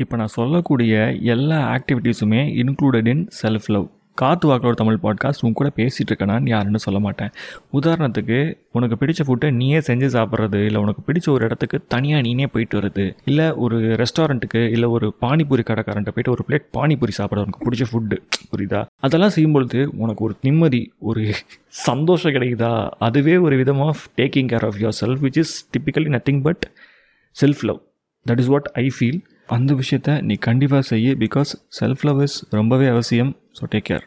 இப்போ நான் சொல்லக்கூடிய எல்லா ஆக்டிவிட்டீஸுமே இன்க்ளூடட் இன் செல்ஃப் லவ் காத்து வாக்களோட தமிழ் பாட்காஸ்ட் உன் கூட பேசிகிட்டு இருக்கேனான்னு யாருன்னு சொல்ல மாட்டேன். உதாரணத்துக்கு உனக்கு பிடிச்ச ஃபுட்டை நீயே செஞ்சு சாப்பிட்றது இல்லை உனக்கு பிடிச்ச ஒரு இடத்துக்கு தனியாக நீனே போயிட்டு வருது இல்லை ஒரு ரெஸ்டாரண்ட்டுக்கு இல்லை ஒரு பானிபூரி கடைக்காரன்ட்ட போயிட்டு ஒரு பிளேட் பானிபூரி சாப்பிட உனக்கு பிடிச்ச ஃபுட்டு புரியுதா? அதெல்லாம் செய்யும்பொழுது உனக்கு ஒரு நிம்மதி ஒரு சந்தோஷம் கிடைக்குதா? அதுவே ஒரு விதம் of taking care of yourself which is typically nothing but self love that is what I feel அந்த விஷயத்த நீ கண்டிப்பாக செய்ய பிகாஸ் செல்ஃப் லவ் இஸ் ரொம்பவே அவசியம் ஸோ டேக் கேர்